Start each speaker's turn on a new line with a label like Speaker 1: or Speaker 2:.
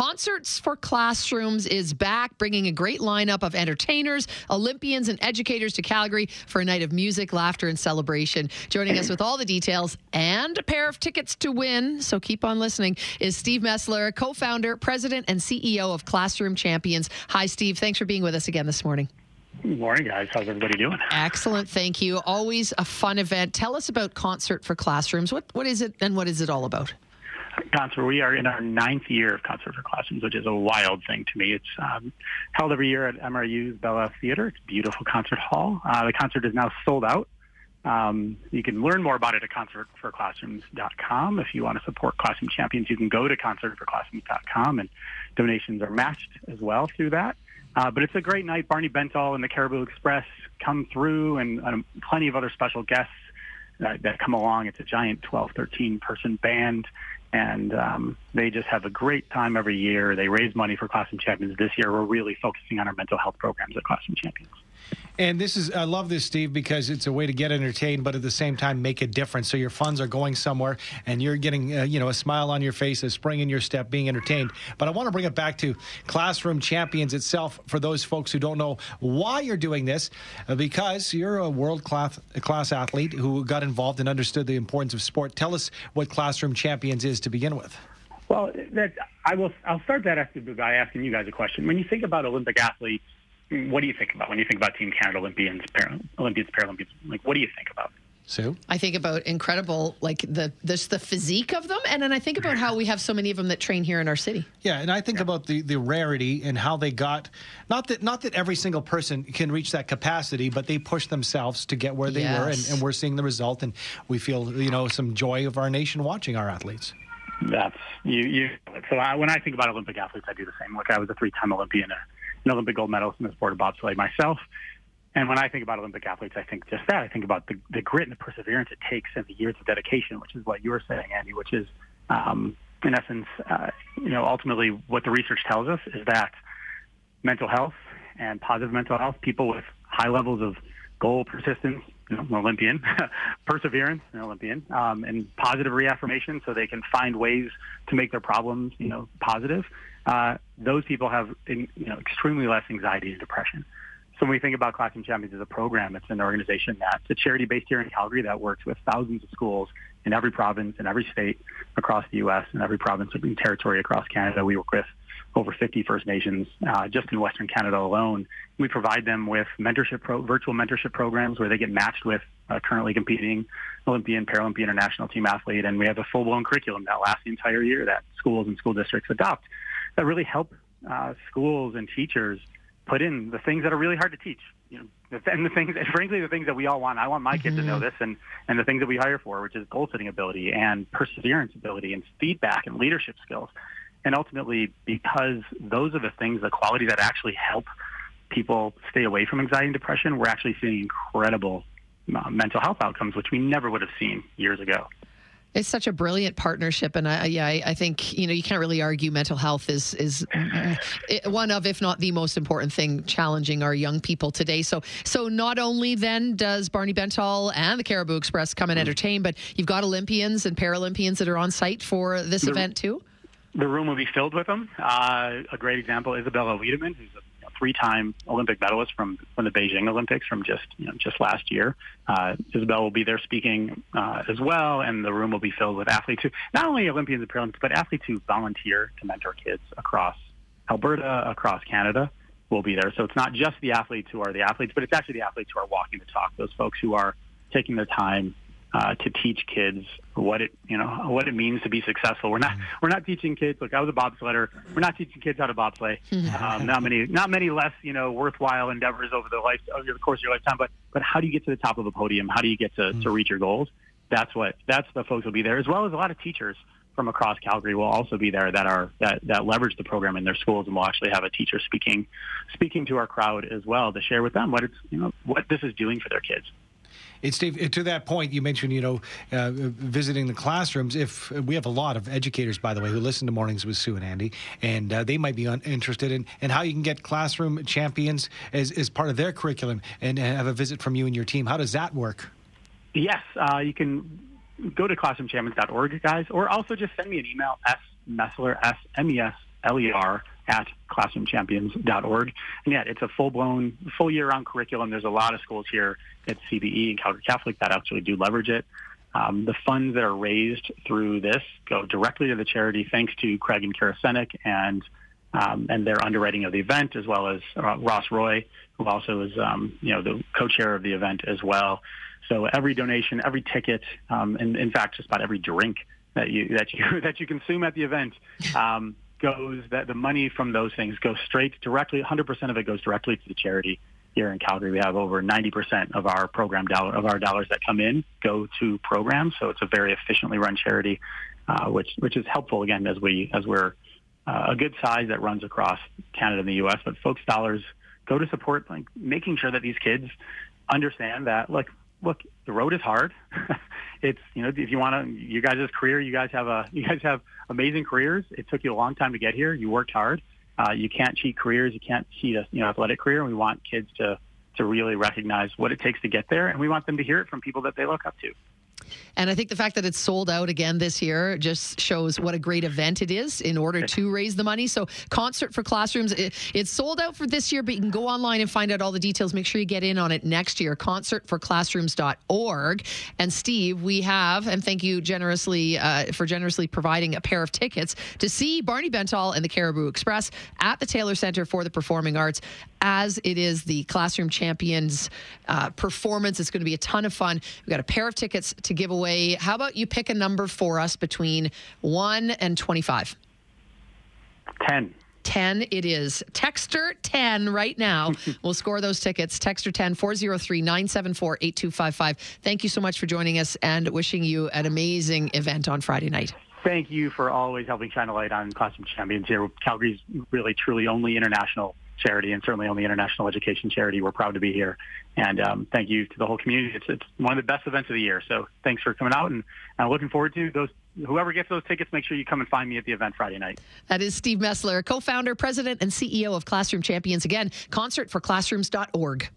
Speaker 1: Concerts for Classrooms is back, bringing a great lineup of entertainers, Olympians, and educators to Calgary for a night of music, laughter, and celebration. Joining us with all the details and a pair of tickets to win, so keep on listening, is Steve Mesler, co founder, president, and CEO of Classroom Champions. Hi, Steve. Thanks for being with us again this morning.
Speaker 2: Good morning, guys. How's everybody doing?
Speaker 1: Excellent. Thank you. Always a fun event. Tell us about Concert for Classrooms. What, what is it and what is it all about?
Speaker 2: Concert, we are in our ninth year of Concert for Classrooms, which is a wild thing to me. It's um, held every year at MRU's Bella Theater. It's a beautiful concert hall. Uh, the concert is now sold out. Um, you can learn more about it at concertforclassrooms.com. If you want to support Classroom Champions, you can go to concertforclassrooms.com, and donations are matched as well through that. Uh, but it's a great night. Barney Bentall and the Cariboo Express come through, and plenty of other special guests uh, that come along. It's a giant 12, 13 person band, and um, they just have a great time every year. They raise money for Classroom Champions. This year, we're really focusing on our mental health programs at Classroom Champions.
Speaker 3: And this is, I love this, Steve, because it's a way to get entertained, but at the same time make a difference. So your funds are going somewhere, and you're getting, uh, you know, a smile on your face, a spring in your step, being entertained. But I want to bring it back to Classroom Champions itself for those folks who don't know why you're doing this, uh, because you're a world class class athlete who got involved and understood the importance of sport. Tell us what Classroom Champions is to begin with.
Speaker 2: Well, that I will. I'll start that after, by asking you guys a question. When you think about Olympic athletes what do you think about when you think about Team Canada Olympians, Para- Olympians, Paralympians? Like, what do you think about?
Speaker 3: Sue?
Speaker 1: I think about incredible, like the this the physique of them, and then I think about how we have so many of them that train here in our city.
Speaker 3: Yeah, and I think yeah. about the, the rarity and how they got not that not that every single person can reach that capacity, but they push themselves to get where they yes. were, and, and we're seeing the result, and we feel you know some joy of our nation watching our athletes.
Speaker 2: That's you. You. So I, when I think about Olympic athletes, I do the same. Look, I was a three-time Olympian uh, an Olympic gold medalist in the sport of bobsleigh myself. And when I think about Olympic athletes, I think just that. I think about the, the grit and the perseverance it takes and the years of dedication, which is what you were saying, Andy, which is, um, in essence, uh, you know, ultimately what the research tells us is that mental health and positive mental health, people with high levels of goal persistence, you know, Olympian, perseverance, an Olympian, um, and positive reaffirmation so they can find ways to make their problems, you know, positive uh, those people have you know, extremely less anxiety and depression. So when we think about Classroom Champions as a program, it's an organization that's a charity based here in Calgary that works with thousands of schools in every province, in every state across the U.S., and every province and territory across Canada. We work with over 50 First Nations uh, just in Western Canada alone. We provide them with mentorship, pro- virtual mentorship programs where they get matched with a currently competing Olympian, Paralympian, or national team athlete, and we have a full-blown curriculum that lasts the entire year that schools and school districts adopt that really help uh, schools and teachers put in the things that are really hard to teach. You know, and the things, and frankly, the things that we all want. I want my kids mm-hmm. to know mm-hmm. this, and and the things that we hire for, which is goal setting ability and perseverance ability and feedback and leadership skills. And ultimately, because those are the things, the quality that actually help people stay away from anxiety and depression, we're actually seeing incredible uh, mental health outcomes, which we never would have seen years ago.
Speaker 1: It's such a brilliant partnership, and I, yeah, I, I think you know you can't really argue mental health is is one of, if not the most important thing, challenging our young people today. So, so not only then does Barney Bentall and the Cariboo Express come and mm. entertain, but you've got Olympians and Paralympians that are on site for this the, event too.
Speaker 2: The room will be filled with them. Uh, a great example, Isabella Weidemann, who's a three-time Olympic medalist from, from the Beijing Olympics from just you know just last year. Uh, Isabelle will be there speaking uh, as well, and the room will be filled with athletes who not only Olympians and Paralympians, but athletes who volunteer to mentor kids across Alberta, across Canada will be there. So it's not just the athletes who are the athletes, but it's actually the athletes who are walking the talk. Those folks who are taking their time uh, to teach kids what it you know what it means to be successful. We're not mm-hmm. we're not teaching kids. Look, I was a bobsledder. We're not teaching kids how to bobsleigh. Um, not many not many less you know worthwhile endeavors over the life over the course of your lifetime. But but how do you get to the top of a podium? How do you get to, to mm-hmm. reach your goals? That's what that's the folks will be there as well as a lot of teachers from across Calgary will also be there that are that, that leverage the program in their schools and we'll actually have a teacher speaking speaking to our crowd as well to share with them what it's you know what this is doing for their kids.
Speaker 3: It's Steve. To that point, you mentioned you know uh, visiting the classrooms. If we have a lot of educators, by the way, who listen to Mornings with Sue and Andy, and uh, they might be un- interested in and how you can get classroom champions as, as part of their curriculum and have a visit from you and your team. How does that work?
Speaker 2: Yes, uh, you can go to classroomchampions.org, guys, or also just send me an email, s mesler, s m e s L-E-R, at classroomchampions.org. And yeah, it's a full-blown, full year-round curriculum. There's a lot of schools here at CBE and Calgary Catholic that actually do leverage it. Um, the funds that are raised through this go directly to the charity, thanks to Craig and Kara Senek and um, and their underwriting of the event, as well as uh, Ross Roy, who also is um, you know the co-chair of the event as well. So every donation, every ticket, um, and in fact, just about every drink that you that you that you consume at the event um, goes that the money from those things goes straight directly. 100% of it goes directly to the charity. Here in Calgary, we have over 90% of our program dollar of our dollars that come in go to programs. So it's a very efficiently run charity, uh, which which is helpful again as we as we're uh, a good size that runs across Canada and the U.S. But folks' dollars go to support like making sure that these kids understand that look look the road is hard. it's you know if you want to you guys' career you guys have a you guys have amazing careers. It took you a long time to get here. You worked hard. Uh, you can't cheat careers. You can't cheat a you know athletic career. We want kids to to really recognize what it takes to get there, and we want them to hear it from people that they look up to.
Speaker 1: And I think the fact that it's sold out again this year just shows what a great event it is in order to raise the money. So, Concert for Classrooms, it, it's sold out for this year, but you can go online and find out all the details. Make sure you get in on it next year. Concertforclassrooms.org. And Steve, we have, and thank you generously uh, for generously providing a pair of tickets to see Barney Bentall and the Cariboo Express at the Taylor Center for the Performing Arts as it is the Classroom Champions uh, performance. It's going to be a ton of fun. We've got a pair of tickets to give away. How about you pick a number for us between 1 and 25?
Speaker 2: 10.
Speaker 1: 10 it is. Texter 10 right now. we'll score those tickets. Texter 10 403 974 8255. Thank you so much for joining us and wishing you an amazing event on Friday night.
Speaker 2: Thank you for always helping shine a light on Classroom Champions here. Calgary's really, truly only international charity and certainly on the international education charity. We're proud to be here. And um, thank you to the whole community. It's, it's one of the best events of the year. So thanks for coming out and I'm looking forward to those. Whoever gets those tickets, make sure you come and find me at the event Friday night.
Speaker 1: That is Steve Mesler, co founder, president, and CEO of Classroom Champions. Again, concertforclassrooms.org.